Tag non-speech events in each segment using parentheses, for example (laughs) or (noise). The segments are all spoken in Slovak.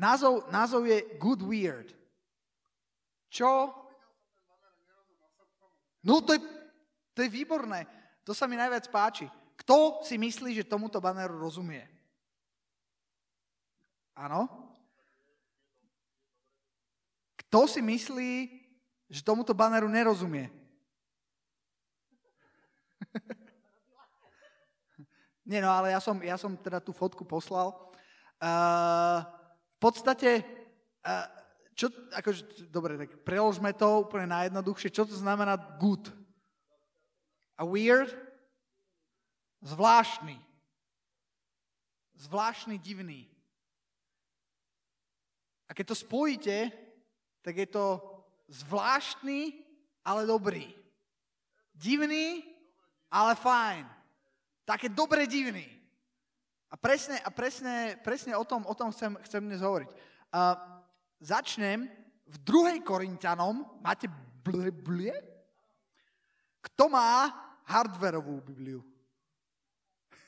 Názov, názov je Good Weird. Čo? No to je, to je výborné. To sa mi najviac páči. Kto si myslí, že tomuto baneru rozumie? Áno? Kto si myslí, že tomuto baneru nerozumie? (laughs) Nie, no ale ja som, ja som teda tú fotku poslal. Uh, podstate, čo, akože, dobre, tak preložme to úplne najjednoduchšie. Čo to znamená good? A weird? Zvláštny. Zvláštny, divný. A keď to spojíte, tak je to zvláštny, ale dobrý. Divný, ale fajn také dobre divný. A presne, a presne, presne o tom, o tom chcem, chcem dnes hovoriť. Uh, začnem v druhej Korintianom. Máte Biblie? Kto má hardverovú Bibliu?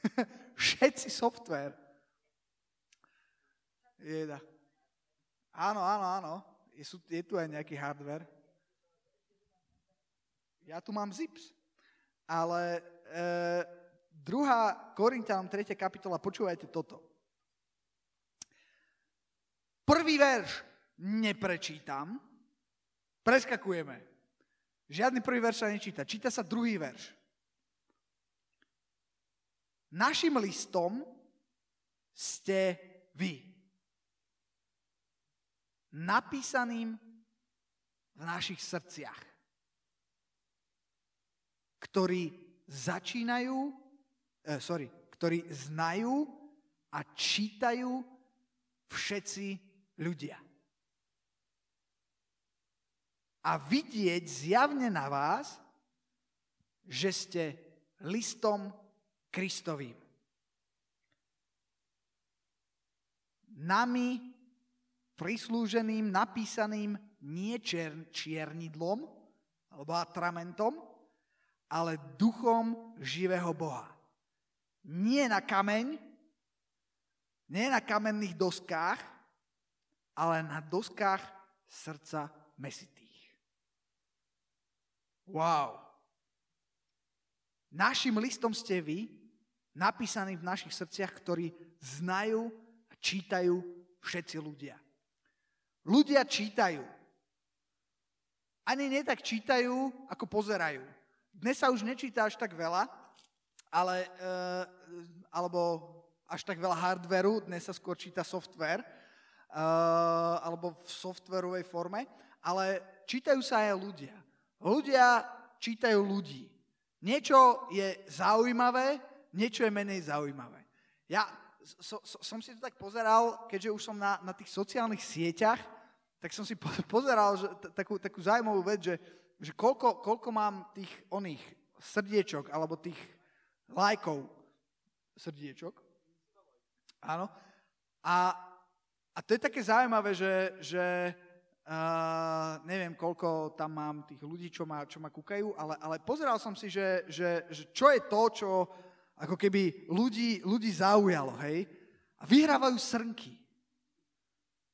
(laughs) Všetci software. Jeda. Áno, áno, áno. Je, sú, je tu aj nejaký hardware. Ja tu mám zips. Ale e, 2. Korintianom 3. kapitola, počúvajte toto. Prvý verš neprečítam, preskakujeme. Žiadny prvý verš sa nečíta, číta sa druhý verš. Našim listom ste vy. Napísaným v našich srdciach, ktorí začínajú eh, sorry, ktorí znajú a čítajú všetci ľudia. A vidieť zjavne na vás, že ste listom Kristovým. Nami prislúženým, napísaným nie čier, čiernidlom alebo atramentom, ale duchom živého Boha nie na kameň, nie na kamenných doskách, ale na doskách srdca mesitých. Wow. Našim listom ste vy, napísaný v našich srdciach, ktorí znajú a čítajú všetci ľudia. Ľudia čítajú. Ani nie tak čítajú, ako pozerajú. Dnes sa už nečíta až tak veľa, ale, uh, alebo až tak veľa hardveru, dnes sa skôr číta software, uh, alebo v softverovej forme, ale čítajú sa aj ľudia. Ľudia čítajú ľudí. Niečo je zaujímavé, niečo je menej zaujímavé. Ja so, so, som si to tak pozeral, keďže už som na, na tých sociálnych sieťach, tak som si (laughs) pozeral že, takú, takú zaujímavú vec, že, že koľko, koľko mám tých oných srdiečok, alebo tých lajkov srdiečok. Áno. A, a to je také zaujímavé, že, že uh, neviem, koľko tam mám tých ľudí, čo ma, čo ma kúkajú, ale, ale pozeral som si, že, že, že čo je to, čo ako keby ľudí, ľudí zaujalo, hej? A vyhrávajú srnky.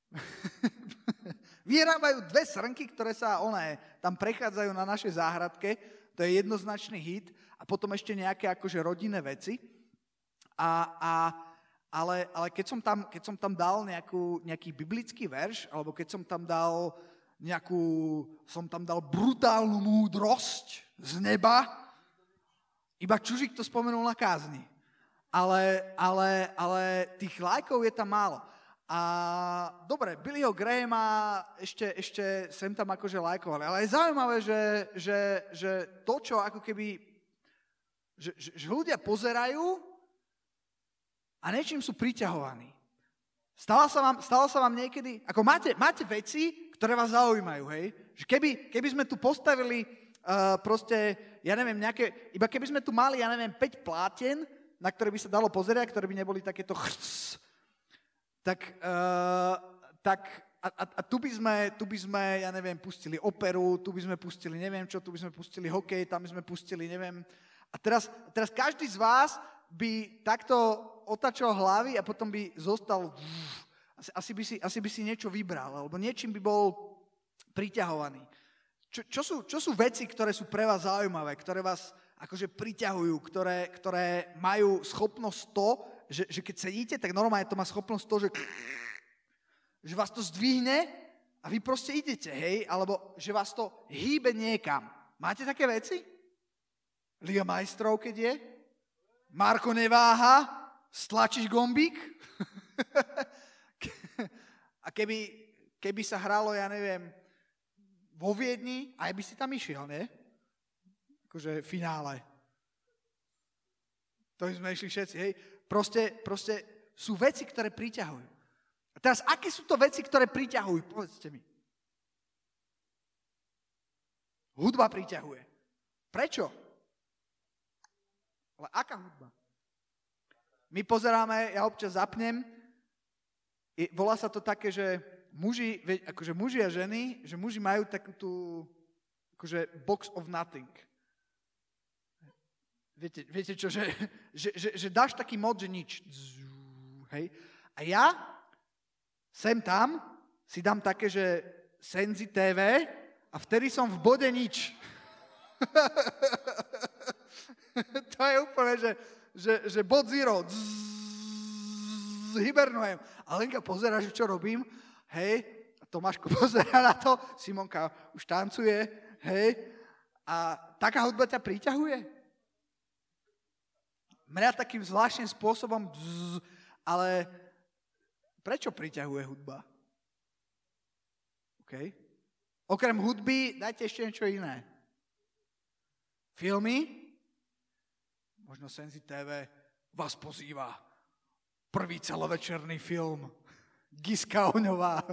(laughs) vyhrávajú dve srnky, ktoré sa oné, tam prechádzajú na našej záhradke, to je jednoznačný hit potom ešte nejaké akože rodinné veci. A, a, ale, ale keď, som tam, keď som tam dal nejakú, nejaký biblický verš, alebo keď som tam dal nejakú, som tam dal brutálnu múdrosť z neba, iba Čužik to spomenul na kázni. Ale, ale, ale tých lajkov je tam málo. A dobre, Billyho Grahama ešte, ešte sem tam akože lajkovali, ale je zaujímavé, že, že, že to, čo ako keby že, že, že ľudia pozerajú a niečím sú priťahovaní. Stalo sa vám, stalo sa vám niekedy, ako máte, máte veci, ktoré vás zaujímajú, hej? Že keby, keby sme tu postavili uh, proste, ja neviem, nejaké, iba keby sme tu mali, ja neviem, 5 pláten, na ktoré by sa dalo pozerať, ktoré by neboli takéto chrc, tak, uh, tak a, a, a tu, by sme, tu by sme, ja neviem, pustili operu, tu by sme pustili neviem čo, tu by sme pustili hokej, tam by sme pustili neviem, a teraz, teraz každý z vás by takto otačal hlavy a potom by zostal asi, asi, by si, asi by si niečo vybral, alebo niečím by bol priťahovaný. Čo, čo, sú, čo sú veci, ktoré sú pre vás zaujímavé, ktoré vás akože priťahujú, ktoré, ktoré majú schopnosť to, že, že keď sedíte, tak normálne to má schopnosť to, že, že vás to zdvihne a vy proste idete, hej? Alebo že vás to hýbe niekam. Máte také veci? Liga majstrov, keď je? Marko neváha? Stlačíš gombík? (laughs) a keby, keby sa hralo, ja neviem, vo Viedni, aj by si tam išiel, nie? Akože finále. To sme išli všetci, hej? Proste, proste sú veci, ktoré priťahujú. A teraz, aké sú to veci, ktoré priťahujú? Povedzte mi. Hudba priťahuje. Prečo? Ale aká hudba? My pozeráme, ja občas zapnem, volá sa to také, že muži, akože muži a ženy, že muži majú takú tú akože box of nothing. Viete, viete čo, že, že, že, že dáš taký mod, že nič. Hej. A ja sem tam si dám také, že Senzi TV a vtedy som v bode nič. (laughs) (laughs) to je úplne, že, že, že bod zero. Hibernujem. A Lenka pozera, že čo robím. Hej. Tomáško (laughs) pozera na to. Simonka už tancuje. Hej. A taká hudba ťa priťahuje? mňa takým zvláštnym spôsobom, bzz, ale prečo priťahuje hudba? OK? Okrem hudby dajte ešte niečo iné. Filmy? Možno Senzi TV vás pozýva. Prvý celovečerný film. Giska Oňová. (laughs)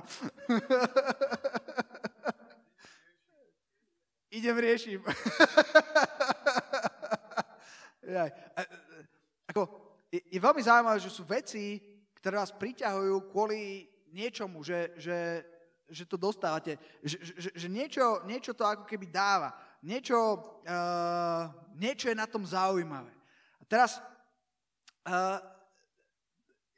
Idem riešim. (laughs) Ako, je, je veľmi zaujímavé, že sú veci, ktoré vás priťahujú kvôli niečomu, že, že, že to dostávate, že, že, že niečo, niečo to ako keby dáva, niečo, uh, niečo je na tom zaujímavé. Teraz, uh,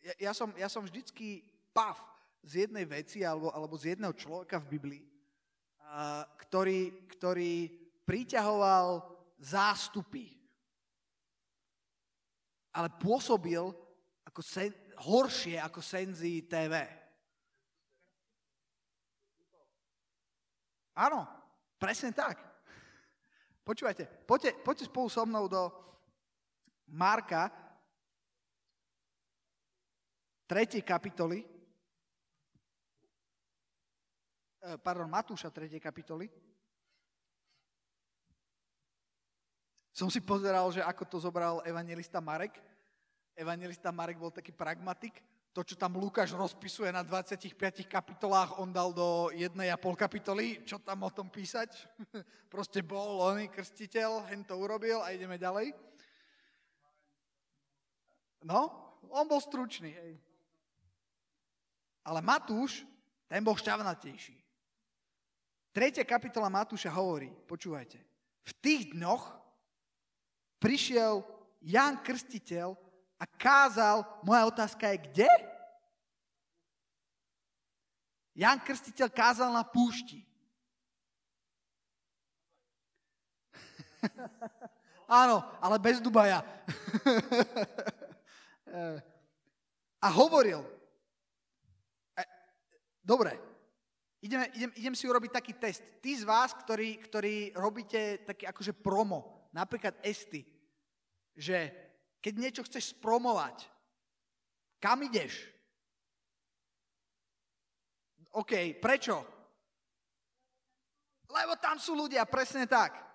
ja, ja, som, ja som vždycky pav z jednej veci alebo, alebo z jedného človeka v Biblii, uh, ktorý, ktorý priťahoval zástupy ale pôsobil ako sen, horšie ako Senzi TV. Áno, presne tak. Počúvajte, poďte, poďte spolu so mnou do Marka 3. kapitoly, eh, pardon, Matúša 3. kapitoly. Som si pozeral, že ako to zobral evangelista Marek. Evangelista Marek bol taký pragmatik. To, čo tam Lukáš rozpisuje na 25 kapitolách, on dal do jednej a pol kapitoly. Čo tam o tom písať? (laughs) Proste bol oný krstiteľ, hen to urobil a ideme ďalej. No, on bol stručný. Hej. Ale Matúš, ten bol šťavnatejší. Tretia kapitola Matúša hovorí, počúvajte, v tých dňoch prišiel Jan Krstiteľ a kázal, moja otázka je, kde? Jan Krstiteľ kázal na púšti. (laughs) Áno, ale bez Dubaja. (laughs) a hovoril, e, dobre, idem, idem, idem si urobiť taký test. Tí z vás, ktorí, ktorí robíte taký akože promo, napríklad Esty, že keď niečo chceš spromovať, kam ideš? OK, prečo? Lebo tam sú ľudia, presne tak.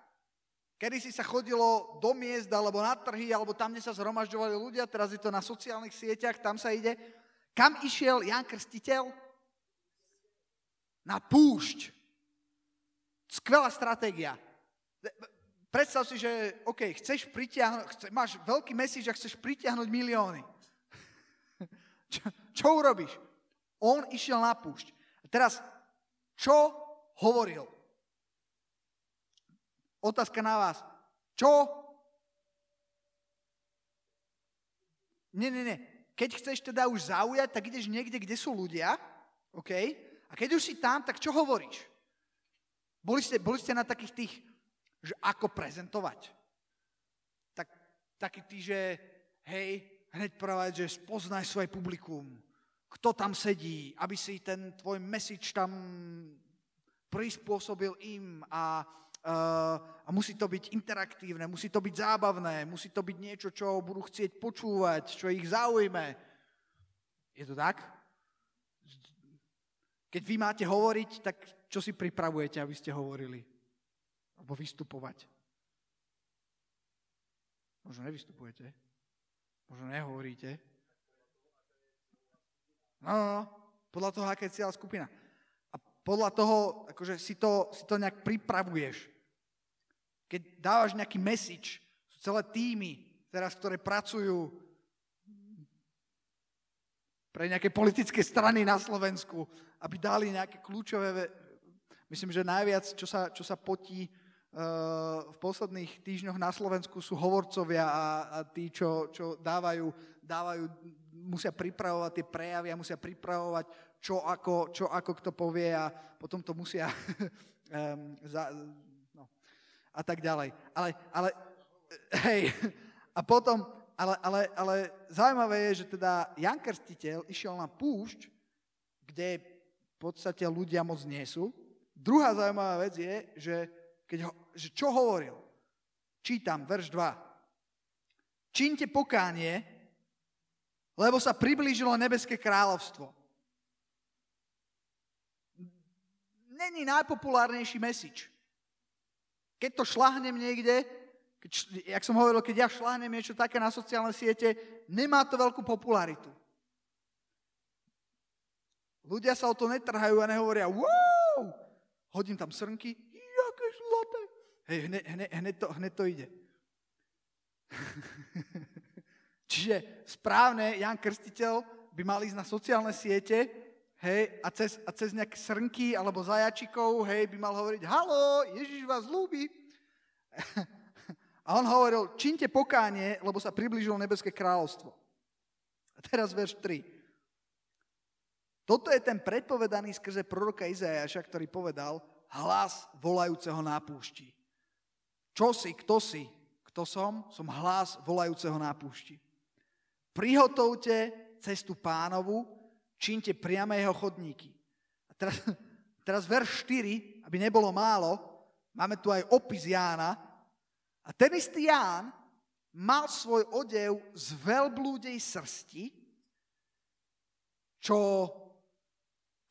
Kedy si sa chodilo do miest, alebo na trhy, alebo tam, kde sa zhromažďovali ľudia, teraz je to na sociálnych sieťach, tam sa ide. Kam išiel Jan Krstiteľ? Na púšť. Skvelá stratégia. Predstav si, že OK, chceš pritiahnuť, chce, máš veľký message a chceš pritiahnuť milióny. (laughs) čo, čo urobíš? On išiel na púšť. A teraz, čo hovoril? Otázka na vás. Čo? Nie, nie, nie. keď chceš teda už zaujať, tak ideš niekde, kde sú ľudia, OK? A keď už si tam, tak čo hovoríš? Boli ste, boli ste na takých tých, že ako prezentovať? Tak, taký tí, že hej, hneď prvá že spoznaj svoje publikum. Kto tam sedí, aby si ten tvoj message tam prispôsobil im a a musí to byť interaktívne, musí to byť zábavné, musí to byť niečo, čo budú chcieť počúvať, čo ich zaujme. Je to tak? Keď vy máte hovoriť, tak čo si pripravujete, aby ste hovorili? Alebo vystupovať? Možno nevystupujete. Možno nehovoríte. No, no, no. Podľa toho, aká je cieľa skupina. A podľa toho, akože si to, si to nejak pripravuješ. Keď dávaš nejaký message, sú celé týmy teraz, ktoré pracujú pre nejaké politické strany na Slovensku, aby dali nejaké kľúčové... Myslím, že najviac, čo sa, čo sa potí uh, v posledných týždňoch na Slovensku sú hovorcovia a, a tí, čo, čo dávajú, dávajú, musia pripravovať tie prejavy a musia pripravovať, čo ako, čo ako kto povie a potom to musia (laughs) za, a tak ďalej. Ale, ale hej, a potom, ale, ale, ale zaujímavé je, že teda Jan Krstiteľ išiel na púšť, kde v podstate ľudia moc nie sú. Druhá zaujímavá vec je, že, keď ho, že čo hovoril. Čítam, verš 2. Čínte pokánie, lebo sa priblížilo nebeské kráľovstvo. Není najpopulárnejší message. Keď to šlahnem niekde, keď, jak som hovoril, keď ja šlahnem niečo také na sociálne siete, nemá to veľkú popularitu. Ľudia sa o to netrhajú a nehovoria, wow, hodím tam srnky, jaké zlaté. Hej, hneď, hneď, hneď, to, hneď to ide. (laughs) Čiže správne, Jan Krstiteľ by mal ísť na sociálne siete hej, a cez, a cez nejaké srnky alebo zajačikov, hej, by mal hovoriť, halo, Ježiš vás ľúbi. (laughs) A on hovoril, činte pokánie, lebo sa priblížilo nebeské kráľovstvo. A teraz verš 3. Toto je ten predpovedaný skrze proroka Izajaša, ktorý povedal, hlas volajúceho na púšti. Čo si, kto si? Kto som? Som hlas volajúceho na púšti. Prihotovte cestu pánovu, čínte priame jeho chodníky. A teraz, (laughs) teraz verš 4, aby nebolo málo, máme tu aj opis Jána. A ten istý Ján mal svoj odev z veľblúdej srsti, čo,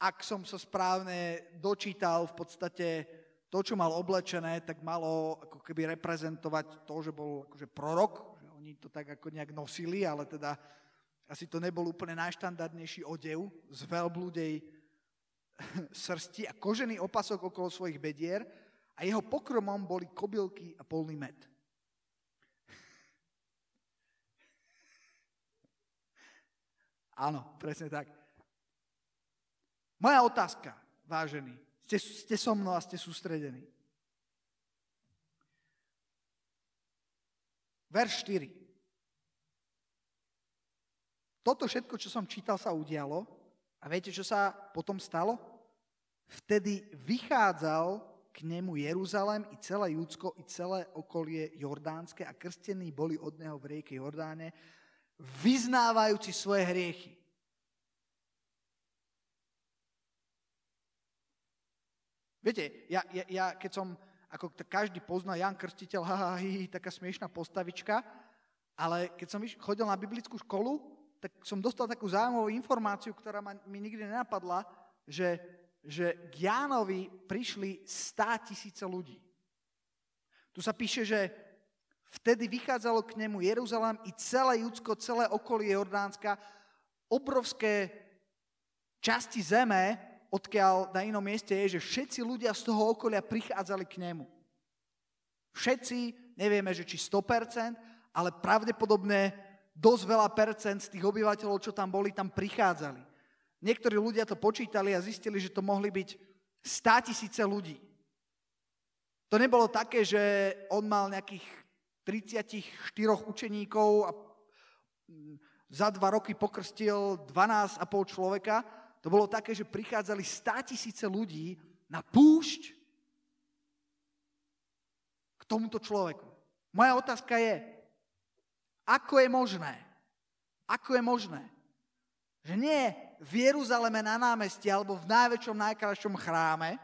ak som sa správne dočítal, v podstate to, čo mal oblečené, tak malo ako keby reprezentovať to, že bol akože prorok, že oni to tak ako nejak nosili, ale teda asi to nebol úplne najštandardnejší odev z veľblúdej (laughs) srsti a kožený opasok okolo svojich bedier a jeho pokromom boli kobylky a polný med. (laughs) Áno, presne tak. Moja otázka, vážení, ste, ste so mnou a ste sústredení. Verš 4. Toto všetko, čo som čítal, sa udialo. A viete, čo sa potom stalo? Vtedy vychádzal k nemu Jeruzalém i celé Judsko, i celé okolie Jordánske a krstení boli od neho v rieke Jordáne, vyznávajúci svoje hriechy. Viete, ja, ja, ja keď som, ako každý pozná, Jan Krstiteľ, (laughs) ha, ha, hi, taká smiešná postavička, ale keď som chodil na biblickú školu, tak som dostal takú zaujímavú informáciu, ktorá ma, mi nikdy nenapadla, že, že k Jánovi prišli stá tisíce ľudí. Tu sa píše, že vtedy vychádzalo k nemu Jeruzalém i celé Judsko, celé okolie Jordánska, obrovské časti zeme, odkiaľ na inom mieste je, že všetci ľudia z toho okolia prichádzali k nemu. Všetci, nevieme, že či 100%, ale pravdepodobne dosť veľa percent z tých obyvateľov, čo tam boli, tam prichádzali. Niektorí ľudia to počítali a zistili, že to mohli byť 100 tisíce ľudí. To nebolo také, že on mal nejakých 34 učeníkov a za dva roky pokrstil 12,5 človeka, to bolo také, že prichádzali 100 tisíce ľudí na púšť k tomuto človeku. Moja otázka je, ako je možné, ako je možné, že nie v Jeruzaleme na námestí alebo v najväčšom, najkrajšom chráme,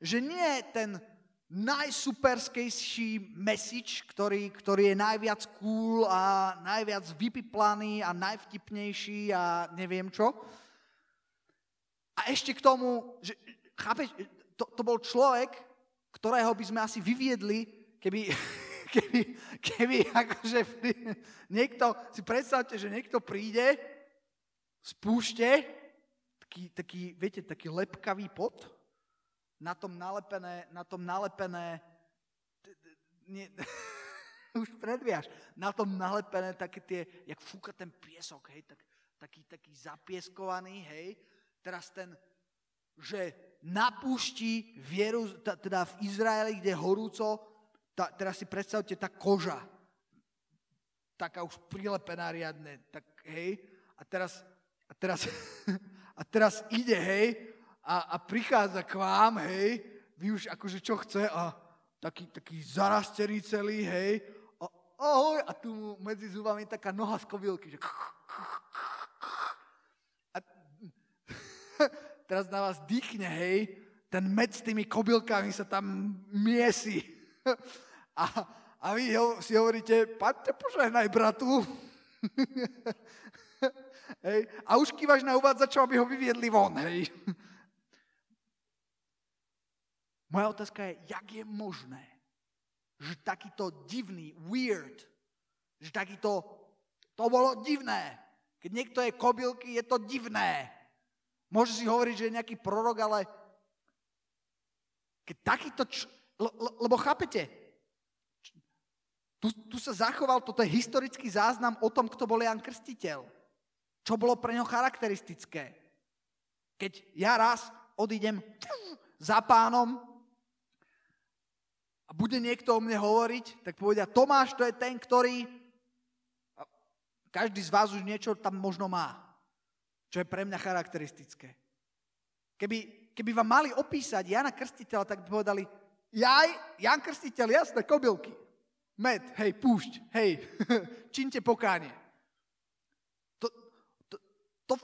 že nie ten najsuperskejší message, ktorý, ktorý je najviac cool a najviac vypiplaný a najvtipnejší a neviem čo. A ešte k tomu, že, chápeš, to, to bol človek, ktorého by sme asi vyviedli, keby, keby, keby akože niekto, si predstavte, že niekto príde z púšte, taký, taký, viete, taký lepkavý pot, na tom nalepené, na tom nalepené, nie, (laughs) už predviaš, na tom nalepené také tie, jak fúka ten piesok, hej, tak, taký, taký zapieskovaný, hej, teraz ten, že na púšti, v teda v Izraeli, kde horúco, tá, teraz si predstavte, tá koža, taká už prilepená riadne, tak hej, a teraz, a teraz, (laughs) a teraz ide, hej, a, a prichádza k vám, hej, vy už akože čo chce a taký, taký zarastený celý, hej, a, ahoj, a tu medzi zubami taká noha z kobylky, že (laughs) a (laughs) teraz na vás dýchne, hej, ten med s tými kobylkami sa tam miesi. A, a vy si hovoríte, paďte požehnaj bratu. (laughs) hej. A už kývaš na uvádzačov, aby ho vyviedli von. Hej. Moja otázka je, jak je možné, že takýto divný, weird, že takýto, to bolo divné. Keď niekto je kobylky, je to divné. Môže si hovoriť, že je nejaký prorok, ale keď takýto, č- lebo chápete, tu, tu sa zachoval, toto je historický záznam o tom, kto bol Jan Krstiteľ. Čo bolo pre ňo charakteristické. Keď ja raz odídem za pánom a bude niekto o mne hovoriť, tak povedia, Tomáš to je ten, ktorý... Každý z vás už niečo tam možno má, čo je pre mňa charakteristické. Keby, keby vám mali opísať Jana Krstiteľa, tak by povedali, jaj, Jan Krstiteľ, jasné, kobylky med, hej, púšť, hej, (laughs) činte pokánie. To, to, to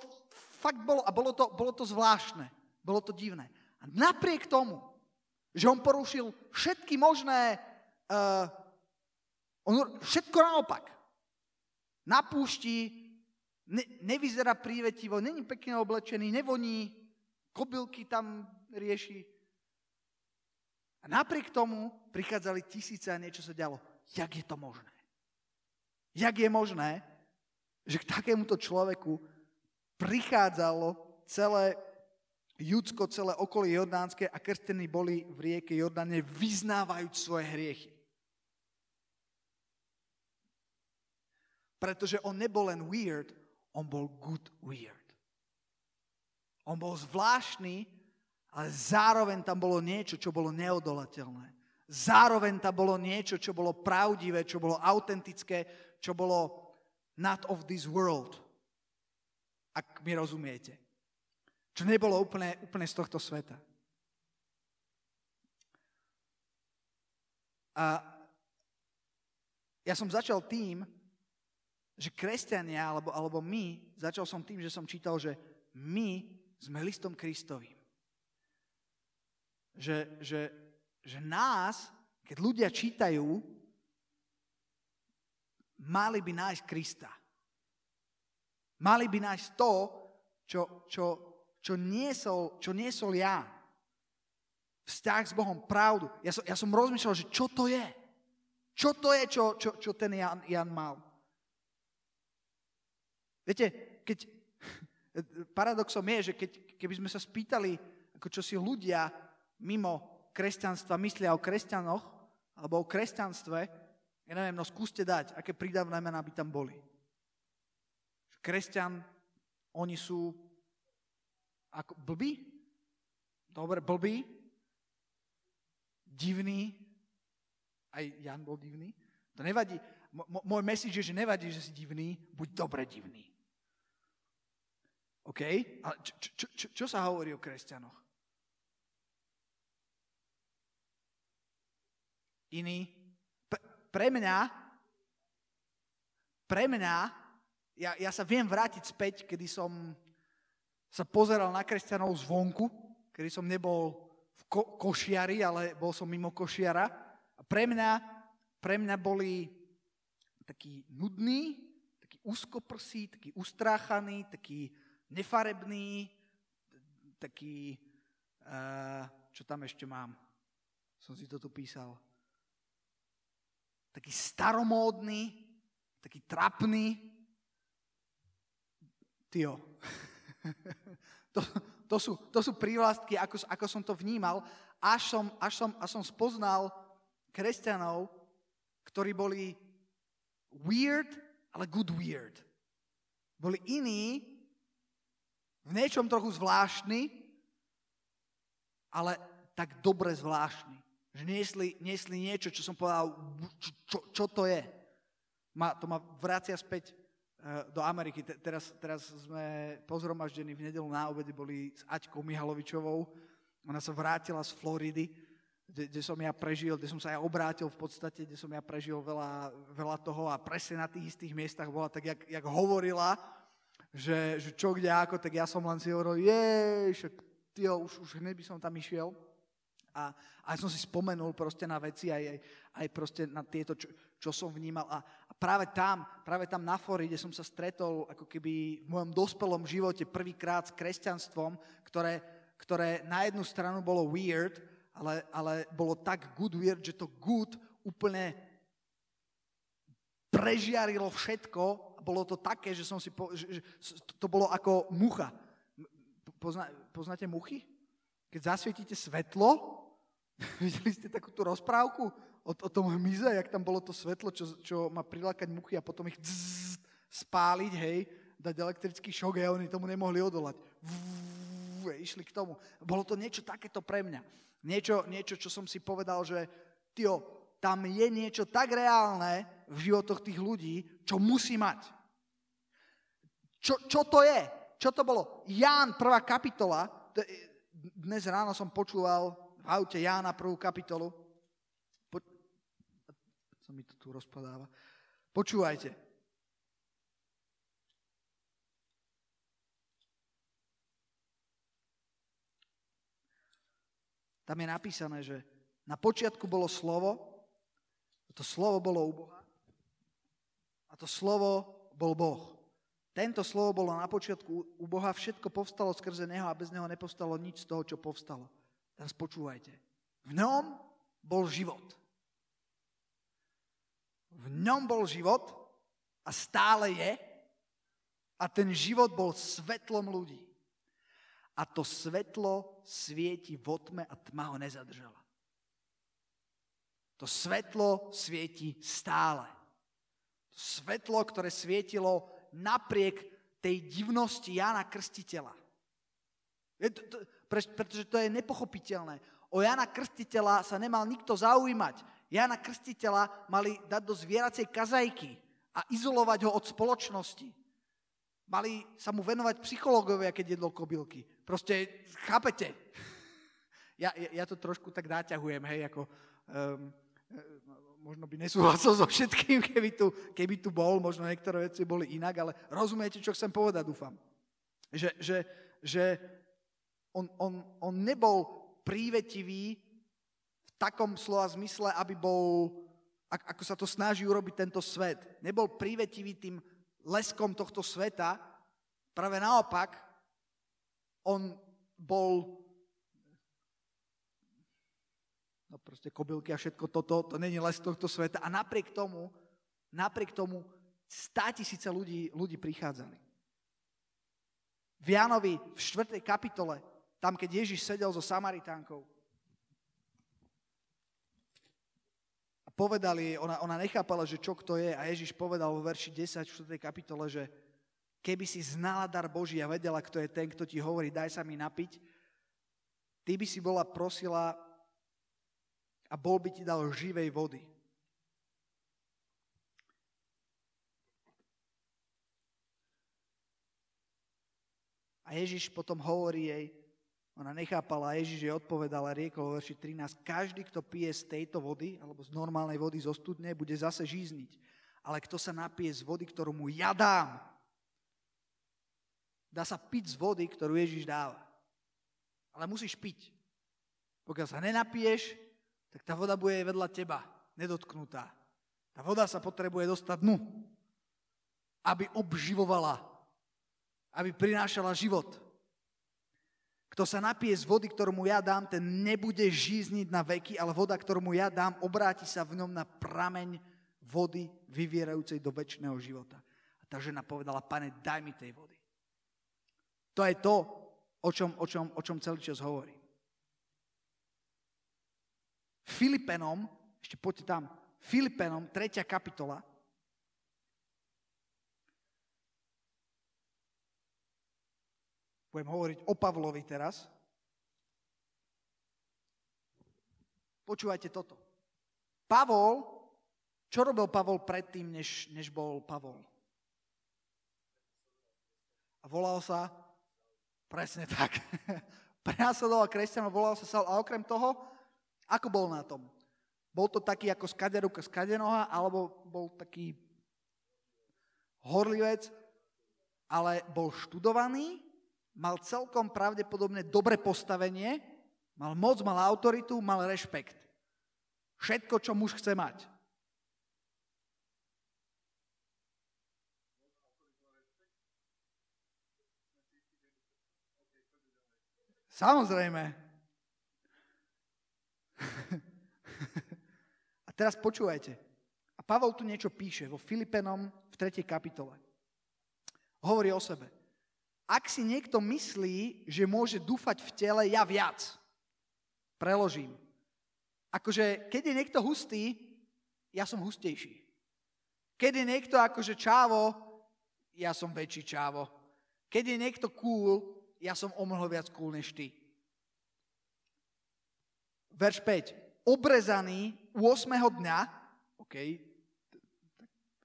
fakt bolo, a bolo to, bolo to zvláštne, bolo to divné. A napriek tomu, že on porušil všetky možné, uh, on, všetko naopak. Na púšti ne, nevyzerá prívetivo, není pekne oblečený, nevoní, kobylky tam rieši. A napriek tomu prichádzali tisíce a niečo sa dialo jak je to možné? Jak je možné, že k takémuto človeku prichádzalo celé Judsko, celé okolie Jordánske a krstení boli v rieke Jordáne vyznávajúc svoje hriechy. Pretože on nebol len weird, on bol good weird. On bol zvláštny, ale zároveň tam bolo niečo, čo bolo neodolateľné. Zároveň tam bolo niečo, čo bolo pravdivé, čo bolo autentické, čo bolo not of this world. Ak mi rozumiete. Čo nebolo úplne, úplne z tohto sveta. A ja som začal tým, že kresťania, alebo, alebo my, začal som tým, že som čítal, že my sme listom Kristovým. Že, že že nás, keď ľudia čítajú, mali by nájsť Krista. Mali by nájsť to, čo, čo, čo, niesol, čo niesol ja. Vzťah s Bohom, pravdu. Ja som, ja som rozmýšľal, že čo to je? Čo to je, čo, čo, čo ten Jan, Jan mal? Viete, keď, (laughs) paradoxom je, že keď, keby sme sa spýtali, ako čo si ľudia mimo kresťanstva myslia o kresťanoch alebo o kresťanstve, ja neviem, no skúste dať, aké prídavné mená by tam boli. Kresťan, oni sú ako blbí? Dobre, blbí? Divný? Aj Jan bol divný? To nevadí. môj message je, že nevadí, že si divný, buď dobre divný. OK? Ale čo, čo, čo, čo sa hovorí o kresťanoch? Iný. Pre mňa, pre mňa, ja, ja sa viem vrátiť späť, kedy som sa pozeral na kresťanov zvonku, kedy som nebol v ko- košiari, ale bol som mimo košiara. A pre mňa, pre mňa boli taký nudný, taký úzkoprsý, taký ustráchaný, taký nefarebný, taký, uh, čo tam ešte mám, som si to tu písal, taký staromódny, taký trapný. Tio. (laughs) to, to, sú, to sú prívlastky, ako, ako som to vnímal, až som, až, som, až som spoznal kresťanov, ktorí boli weird, ale good weird. Boli iní, v niečom trochu zvláštni, ale tak dobre zvláštni. Že niesli, niesli niečo, čo som povedal, čo, čo, čo to je. Ma, to ma vracia späť uh, do Ameriky. Te, teraz, teraz sme pozromaždení v nedelu na obede, boli s Aťkou Mihalovičovou. Ona sa vrátila z Floridy, kde, kde som ja prežil, kde som sa ja obrátil v podstate, kde som ja prežil veľa, veľa toho a presne na tých istých miestach bola tak, jak, jak hovorila, že, že čo kde ako, tak ja som len si hovoril, jej, tyjo, už, už hneď by som tam išiel. A, a som si spomenul proste na veci, aj, aj, aj proste na tieto, čo, čo som vnímal. A, a práve tam, práve tam na Floride som sa stretol ako keby v mojom dospelom živote prvýkrát s kresťanstvom, ktoré, ktoré na jednu stranu bolo weird, ale, ale bolo tak good weird, že to good úplne prežiarilo všetko a bolo to také, že som si po, že, že to bolo ako mucha. Pozna, poznáte muchy? Keď zasvietíte svetlo, (laughs) Videli ste takú tú rozprávku o, o tom hmyze, jak tam bolo to svetlo, čo, čo má prilákať muchy a potom ich dzz, spáliť, hej, dať elektrický šok a oni tomu nemohli odolať. Vú, išli k tomu. Bolo to niečo takéto pre mňa. Niečo, niečo čo som si povedal, že tio, tam je niečo tak reálne v životoch tých ľudí, čo musí mať. Čo, čo to je? Čo to bolo? Ján, prvá kapitola, dnes ráno som počúval v aute Jána prvú kapitolu. Po... Co mi to tu rozpadáva? Počúvajte. Tam je napísané, že na počiatku bolo slovo, to slovo bolo u Boha a to slovo bol Boh. Tento slovo bolo na počiatku u Boha, všetko povstalo skrze Neho a bez Neho nepostalo nič z toho, čo povstalo. Teraz počúvajte. V ňom bol život. V ňom bol život a stále je a ten život bol svetlom ľudí. A to svetlo svieti vo tme a tma ho nezadržala. To svetlo svieti stále. To svetlo, ktoré svietilo napriek tej divnosti Jana Krstiteľa. Je to, to, pretože to je nepochopiteľné. O Jana Krstiteľa sa nemal nikto zaujímať. Jana Krstiteľa mali dať do zvieracej kazajky a izolovať ho od spoločnosti. Mali sa mu venovať psychológovia, keď jedlo kobylky. Proste, chápete? (laughs) Ja, ja, ja to trošku tak náťahujem, hej, ako... Um, možno by nesúhlasil (laughs) so všetkým, keby tu, keby tu bol, možno niektoré veci boli inak, ale rozumiete, čo chcem povedať, dúfam. Že, že, že on, on, on nebol prívetivý v takom slova zmysle, aby bol, ako sa to snaží urobiť tento svet. Nebol prívetivý tým leskom tohto sveta, práve naopak, on bol no proste kobylky a všetko toto, to není les tohto sveta. A napriek tomu, napriek tomu stá tisíce ľudí, ľudí prichádzali. V Jánovi v 4. kapitole tam, keď Ježiš sedel so Samaritánkou. A povedal ona, ona nechápala, že čo kto je. A Ježiš povedal vo verši 10 v 4. kapitole, že keby si znala dar Boží a vedela, kto je ten, kto ti hovorí, daj sa mi napiť, ty by si bola prosila a bol by ti dal živej vody. A Ježiš potom hovorí jej, ona nechápala Ježiš jej odpovedal a riekol verši 13, každý, kto pije z tejto vody, alebo z normálnej vody zo studne, bude zase žízniť. Ale kto sa napije z vody, ktorú mu ja dám, dá sa piť z vody, ktorú Ježiš dáva. Ale musíš piť. Pokiaľ sa nenapiješ, tak tá voda bude vedľa teba, nedotknutá. Tá voda sa potrebuje dostať dnu, aby obživovala, aby prinášala život. Kto sa napije z vody, ktorú mu ja dám, ten nebude žízniť na veky, ale voda, ktorú mu ja dám, obráti sa v ňom na prameň vody vyvierajúcej do väčšného života. A tá žena povedala, pane, daj mi tej vody. To je to, o čom, o čom, o čom celý čas hovorí. Filipenom, ešte poďte tam, Filipenom, 3. kapitola, Budem hovoriť o Pavlovi teraz. Počúvajte toto. Pavol, čo robil Pavol predtým, než, než bol Pavol? A volal sa, presne tak, (laughs) prenásledoval kresťanov, volal sa Saul. A okrem toho, ako bol na tom? Bol to taký ako skaderuka skadenoha, alebo bol taký horlivec, ale bol študovaný, mal celkom pravdepodobne dobre postavenie, mal moc, mal autoritu, mal rešpekt. Všetko, čo muž chce mať. Samozrejme. (laughs) A teraz počúvajte. A Pavol tu niečo píše vo Filipenom v 3. kapitole. Hovorí o sebe. Ak si niekto myslí, že môže dúfať v tele, ja viac. Preložím. Akože, keď je niekto hustý, ja som hustejší. Keď je niekto akože čávo, ja som väčší čávo. Keď je niekto cool, ja som o mnoho viac cool než ty. Verš 5. Obrezaný 8. dňa, OK,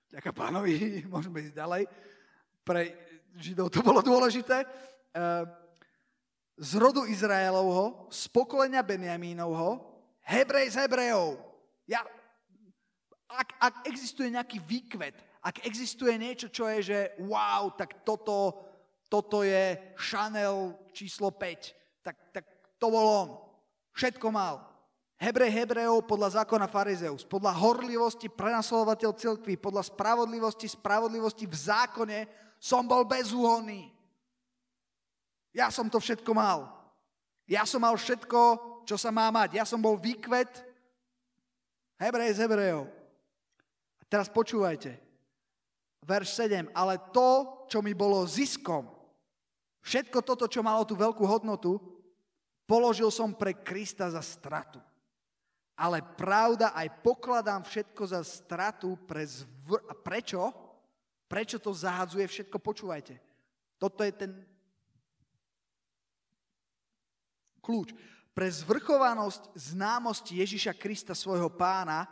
ďaká pánovi, (laughs) môžeme ísť ďalej, pre Židov to bolo dôležité, eh, z rodu Izraelovho, z pokolenia Benjamínovho, Hebrej z Hebrejov. Ja, ak, ak existuje nejaký výkvet, ak existuje niečo, čo je, že wow, tak toto, toto je Chanel číslo 5, tak, tak to bol on. Všetko mal. Hebrej Hebrejov podľa zákona farizeus, podľa horlivosti prenasledovateľ celkvy, podľa spravodlivosti, spravodlivosti v zákone, som bol bezúhonný. Ja som to všetko mal. Ja som mal všetko, čo sa má mať. Ja som bol výkvet Hebrej z Hebrejov. A teraz počúvajte. Verš 7. Ale to, čo mi bolo ziskom, všetko toto, čo malo tú veľkú hodnotu, položil som pre Krista za stratu. Ale pravda, aj pokladám všetko za stratu pre zvr... A prečo? Prečo to zahadzuje všetko? Počúvajte. Toto je ten kľúč. Pre zvrchovanosť známosti Ježiša Krista, svojho pána,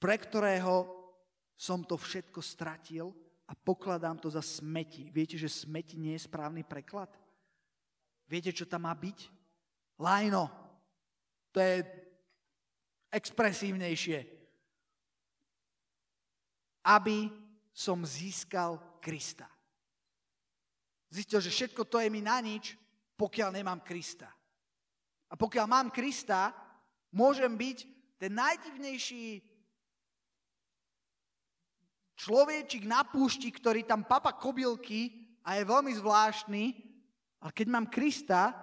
pre ktorého som to všetko stratil a pokladám to za smeti. Viete, že smeti nie je správny preklad? Viete, čo tam má byť? Lajno. To je expresívnejšie. Aby som získal Krista. Zistil, že všetko to je mi na nič, pokiaľ nemám Krista. A pokiaľ mám Krista, môžem byť ten najdivnejší človečik na púšti, ktorý tam papa kobylky a je veľmi zvláštny, ale keď mám Krista,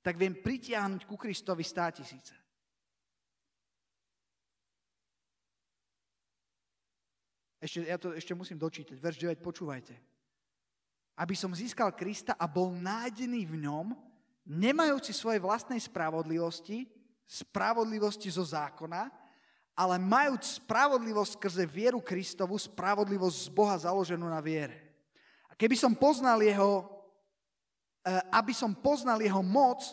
tak viem pritiahnuť ku Kristovi stá tisíce. Ešte, ja to ešte musím dočítať. Verš 9, počúvajte. Aby som získal Krista a bol nájdený v ňom, nemajúci svojej vlastnej spravodlivosti, spravodlivosti zo zákona, ale majúc spravodlivosť skrze vieru Kristovu, spravodlivosť z Boha založenú na viere. A keby som poznal jeho, e, aby som poznal jeho moc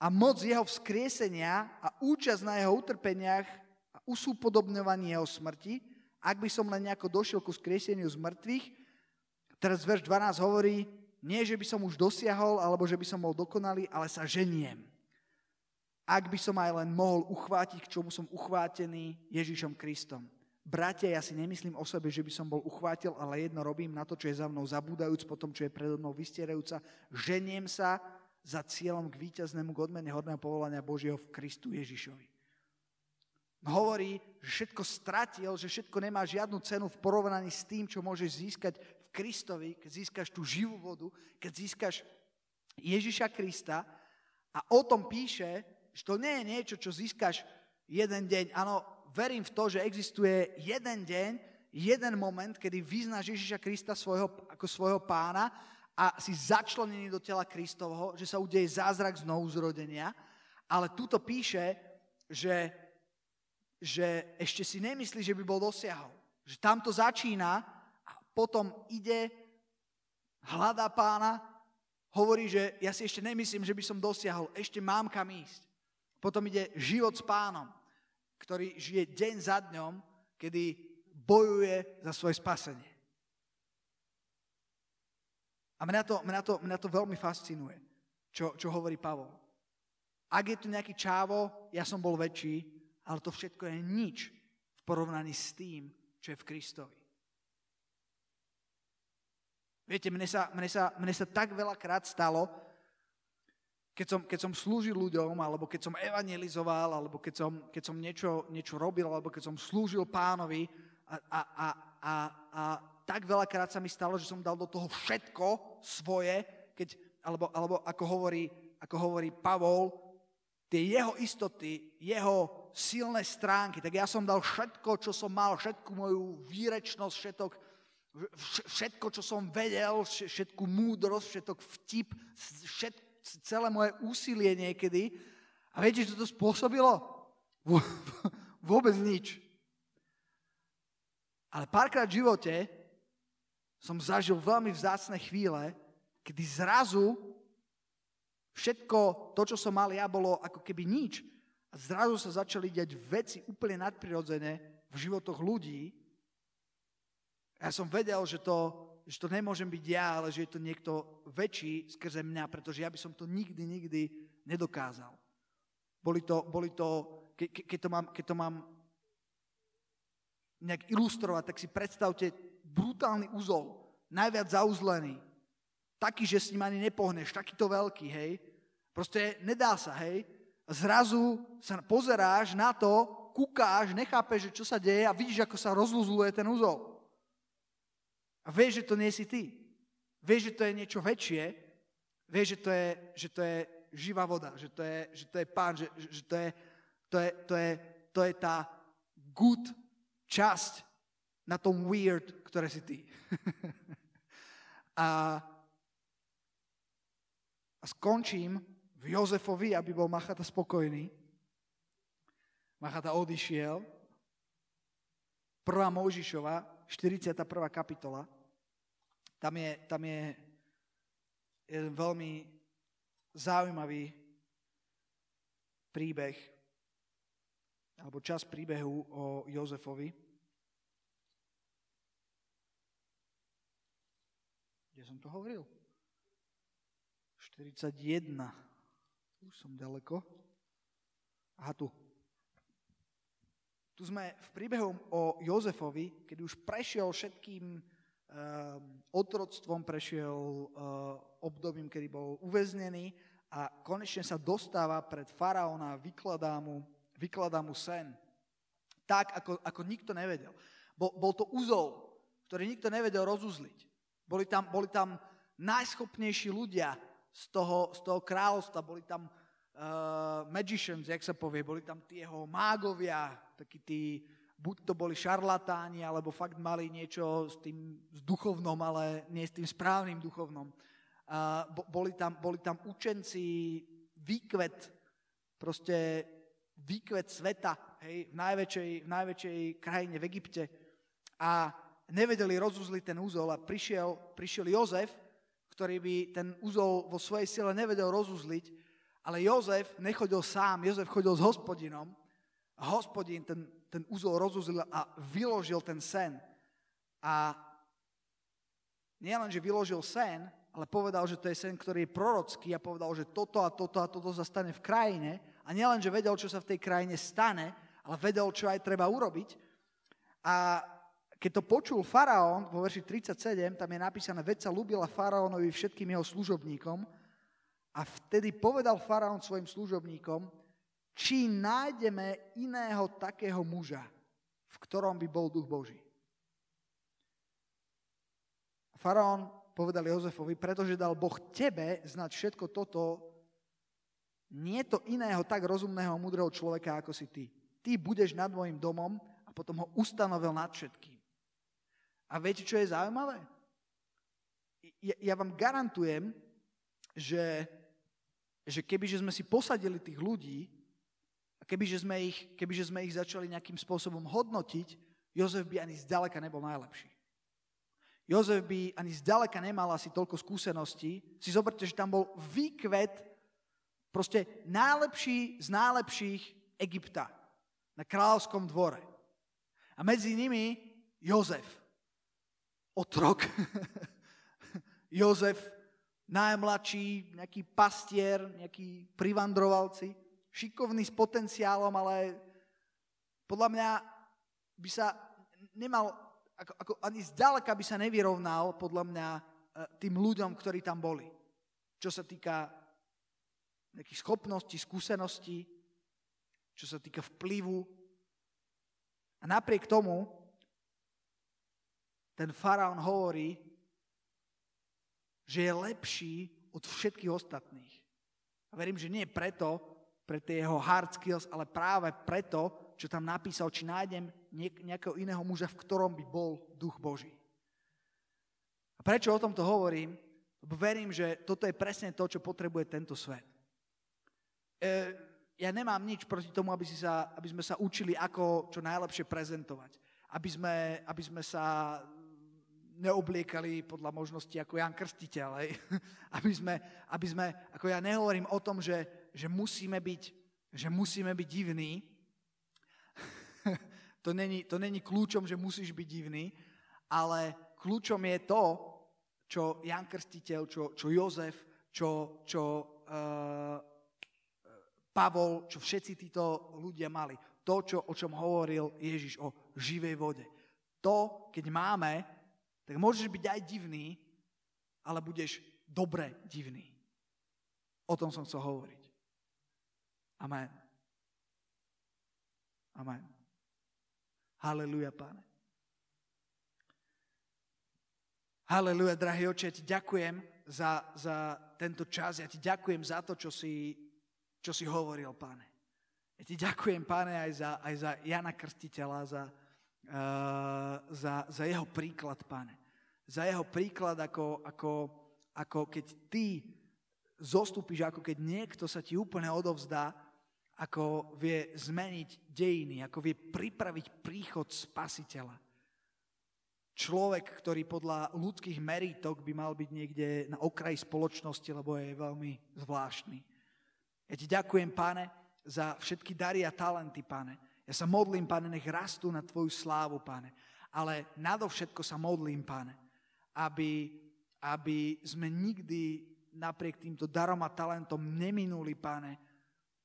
a moc jeho vzkriesenia a účasť na jeho utrpeniach a usúpodobňovaní jeho smrti, ak by som len nejako došiel ku skrieseniu z mŕtvych, teraz verš 12 hovorí, nie že by som už dosiahol, alebo že by som bol dokonalý, ale sa ženiem. Ak by som aj len mohol uchvátiť, k čomu som uchvátený Ježišom Kristom. Bratia, ja si nemyslím o sebe, že by som bol uchvátil, ale jedno robím na to, čo je za mnou zabúdajúc, potom, čo je predo mnou vystierajúca. Ženiem sa za cieľom k víťaznému, k odmene hodného povolania Božieho v Kristu Ježišovi. Hovorí, že všetko stratil, že všetko nemá žiadnu cenu v porovnaní s tým, čo môžeš získať v Kristovi, keď získaš tú živú vodu, keď získaš Ježiša Krista a o tom píše, že to nie je niečo, čo získaš jeden deň. Áno, verím v to, že existuje jeden deň, jeden moment, kedy vyznáš Ježiša Krista svojho, ako svojho pána a si začlenený do tela Kristovho, že sa udeje zázrak znovu zrodenia, ale tuto píše, že, že ešte si nemyslí, že by bol dosiahol. Že tam to začína a potom ide, hľadá pána, hovorí, že ja si ešte nemyslím, že by som dosiahol, ešte mám kam ísť. Potom ide život s pánom, ktorý žije deň za dňom, kedy bojuje za svoje spasenie. A mňa to, mňa to, mňa to veľmi fascinuje, čo, čo hovorí Pavol. Ak je tu nejaký čávo, ja som bol väčší, ale to všetko je nič v porovnaní s tým, čo je v Kristovi. Viete, mne sa, mne sa, mne sa tak veľakrát stalo, keď som, keď som slúžil ľuďom, alebo keď som evangelizoval, alebo keď som, keď som niečo, niečo robil, alebo keď som slúžil pánovi a, a, a, a, a tak veľakrát sa mi stalo, že som dal do toho všetko svoje, keď, alebo, alebo ako, hovorí, ako hovorí Pavol, tie jeho istoty, jeho silné stránky, tak ja som dal všetko, čo som mal, všetku moju výrečnosť, všetok, všetko, čo som vedel, všetku múdrosť, všetok vtip, všetko, celé moje úsilie niekedy. A viete, čo to spôsobilo? Vôbec nič. Ale párkrát v živote som zažil veľmi vzácne chvíle, kedy zrazu všetko to, čo som mal ja, bolo ako keby nič. A zrazu sa začali diať veci úplne nadprirodzené v životoch ľudí. A ja som vedel, že to že to nemôžem byť ja, ale že je to niekto väčší skrze mňa, pretože ja by som to nikdy, nikdy nedokázal. Boli to, boli to ke, ke, keď, to mám, keď to mám nejak ilustrovať, tak si predstavte brutálny úzol, najviac zauzlený, taký, že s ním ani nepohneš, takýto veľký, hej. Proste nedá sa, hej. Zrazu sa pozeráš na to, kúkáš, nechápeš, čo sa deje a vidíš, ako sa rozluzluje ten úzol. A vieš, že to nie si ty. Vieš, že to je niečo väčšie. Vieš, že to je, že to je živá voda, že to je, že to je pán, že, že to, je, to, je, to, je, to je tá good časť na tom weird, ktoré si ty. (laughs) a, a skončím v Jozefovi, aby bol Machata spokojný. Machata odišiel. Prvá Mojžišova, 41. kapitola. Tam je, tam je jeden veľmi zaujímavý príbeh, alebo čas príbehu o Jozefovi. Kde som to hovoril? 41. Už som ďaleko. Aha, tu. Tu sme v príbehu o Jozefovi, keď už prešiel všetkým uh, otroctvom, prešiel uh, obdobím, kedy bol uväznený a konečne sa dostáva pred faraóna vykladá mu, vykladá mu sen. Tak, ako, ako nikto nevedel. Bol, bol to úzol, ktorý nikto nevedel rozuzliť. Boli tam, boli tam najschopnejší ľudia z toho, z toho kráľovstva, boli tam uh, magicians, jak sa povie, boli tam tí jeho mágovia, takí tí, buď to boli šarlatáni, alebo fakt mali niečo s tým s duchovnom, ale nie s tým správnym duchovnom. Uh, boli, tam, boli tam učenci, výkvet, proste výkvet sveta, hej, v najväčšej, v najväčšej krajine v Egypte. A nevedeli rozuzliť ten úzol a prišiel, prišiel Jozef, ktorý by ten úzol vo svojej sile nevedel rozuzliť, ale Jozef nechodil sám, Jozef chodil s hospodinom hospodín ten, ten úzol rozuzlil a vyložil ten sen. A nielen, že vyložil sen, ale povedal, že to je sen, ktorý je prorocký a povedal, že toto a toto a toto sa stane v krajine. A nielen, že vedel, čo sa v tej krajine stane, ale vedel, čo aj treba urobiť. A keď to počul faraón, vo verši 37, tam je napísané, veď sa ľúbila faraónovi všetkým jeho služobníkom a vtedy povedal faraón svojim služobníkom, či nájdeme iného takého muža, v ktorom by bol duch Boží. Faraón povedal Jozefovi, pretože dal Boh tebe znať všetko toto, nie to iného tak rozumného a múdreho človeka, ako si ty. Ty budeš nad môjim domom a potom ho ustanovil nad všetkým. A viete, čo je zaujímavé? Ja, ja vám garantujem, že, že kebyže sme si posadili tých ľudí a kebyže sme, ich, kebyže sme ich začali nejakým spôsobom hodnotiť, Jozef by ani zďaleka nebol najlepší. Jozef by ani zďaleka nemal asi toľko skúseností. Si zoberte, že tam bol výkvet, proste najlepší z najlepších Egypta na kráľovskom dvore. A medzi nimi Jozef, otrok. (laughs) Jozef, najmladší, nejaký pastier, nejaký privandrovalci, šikovný s potenciálom, ale podľa mňa by sa nemal ako, ako ani zďaleka by sa nevyrovnal podľa mňa e, tým ľuďom, ktorí tam boli. Čo sa týka nejakých schopností, skúseností, čo sa týka vplyvu. A napriek tomu ten faraón hovorí, že je lepší od všetkých ostatných. A verím, že nie preto, pre tie jeho hard skills, ale práve preto, čo tam napísal, či nájdem nejakého iného muža, v ktorom by bol duch Boží. A prečo o tomto hovorím? Lebo verím, že toto je presne to, čo potrebuje tento svet. E, ja nemám nič proti tomu, aby, si sa, aby sme sa učili, ako čo najlepšie prezentovať. Aby sme, aby sme sa neobliekali podľa možnosti ako Jan Krstiteľ. (laughs) aby, sme, aby sme, ako ja nehovorím o tom, že, že, musíme byť, že musíme byť divní, (laughs) to, není, to není kľúčom, že musíš byť divný, ale kľúčom je to, čo Jan Krstiteľ, čo, čo Jozef, čo, čo uh, Pavol, čo všetci títo ľudia mali. To, čo, o čom hovoril Ježiš, o živej vode. To, keď máme, tak môžeš byť aj divný, ale budeš dobre divný. O tom som chcel hovoriť. Amen. Amen. Haleluja, páne. Haleluja, drahý oče, ja ti ďakujem za, za tento čas. Ja ti ďakujem za to, čo si, čo si hovoril, páne. Ja ti ďakujem, páne, aj za, aj za Jana Krstiteľa, za, uh, za, za jeho príklad, páne. Za jeho príklad, ako, ako, ako keď ty zostúpiš, ako keď niekto sa ti úplne odovzdá ako vie zmeniť dejiny, ako vie pripraviť príchod spasiteľa. Človek, ktorý podľa ľudských merítok by mal byť niekde na okraji spoločnosti, lebo je veľmi zvláštny. Ja ti ďakujem, páne, za všetky dary a talenty, páne. Ja sa modlím, páne, nech rastú na tvoju slávu, páne. Ale nadovšetko sa modlím, páne, aby, aby sme nikdy napriek týmto darom a talentom neminuli, páne,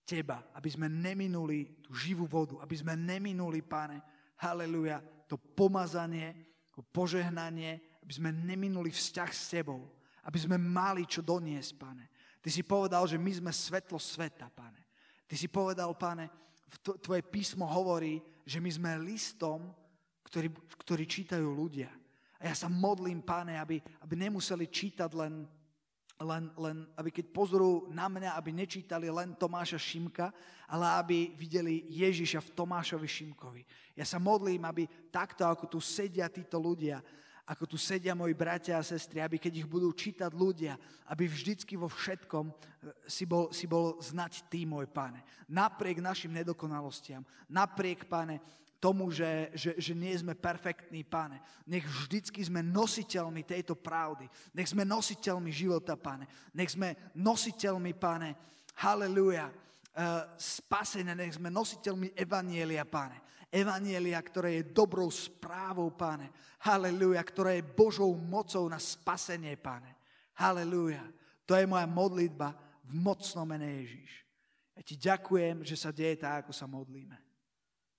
teba, aby sme neminuli tú živú vodu, aby sme neminuli, páne, haleluja, to pomazanie, to požehnanie, aby sme neminuli vzťah s tebou, aby sme mali čo doniesť, pane. Ty si povedal, že my sme svetlo sveta, pane. Ty si povedal, pane, tvoje písmo hovorí, že my sme listom, ktorý, ktorý čítajú ľudia. Ja sa modlím, páne, aby, aby nemuseli čítať len len, len aby keď pozorujú na mňa, aby nečítali len Tomáša Šimka, ale aby videli Ježiša v Tomášovi Šimkovi. Ja sa modlím, aby takto, ako tu sedia títo ľudia, ako tu sedia moji bratia a sestry, aby keď ich budú čítať ľudia, aby vždycky vo všetkom eh, si bol, si bol znať ty, môj páne. Napriek našim nedokonalostiam, napriek, páne, tomu, že, že, že nie sme perfektní, páne. Nech vždycky sme nositeľmi tejto pravdy. Nech sme nositeľmi života, páne. Nech sme nositeľmi, páne, haleluja, uh, spasenia. Nech sme nositeľmi Evanielia, páne. Evanielia, ktoré je dobrou správou, páne. Haleluja, ktorá je Božou mocou na spasenie, páne. Halelúja. To je moja modlitba v mocnom mene Ježíš. Ja ti ďakujem, že sa deje tak, ako sa modlíme.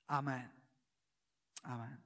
Amen. Amen.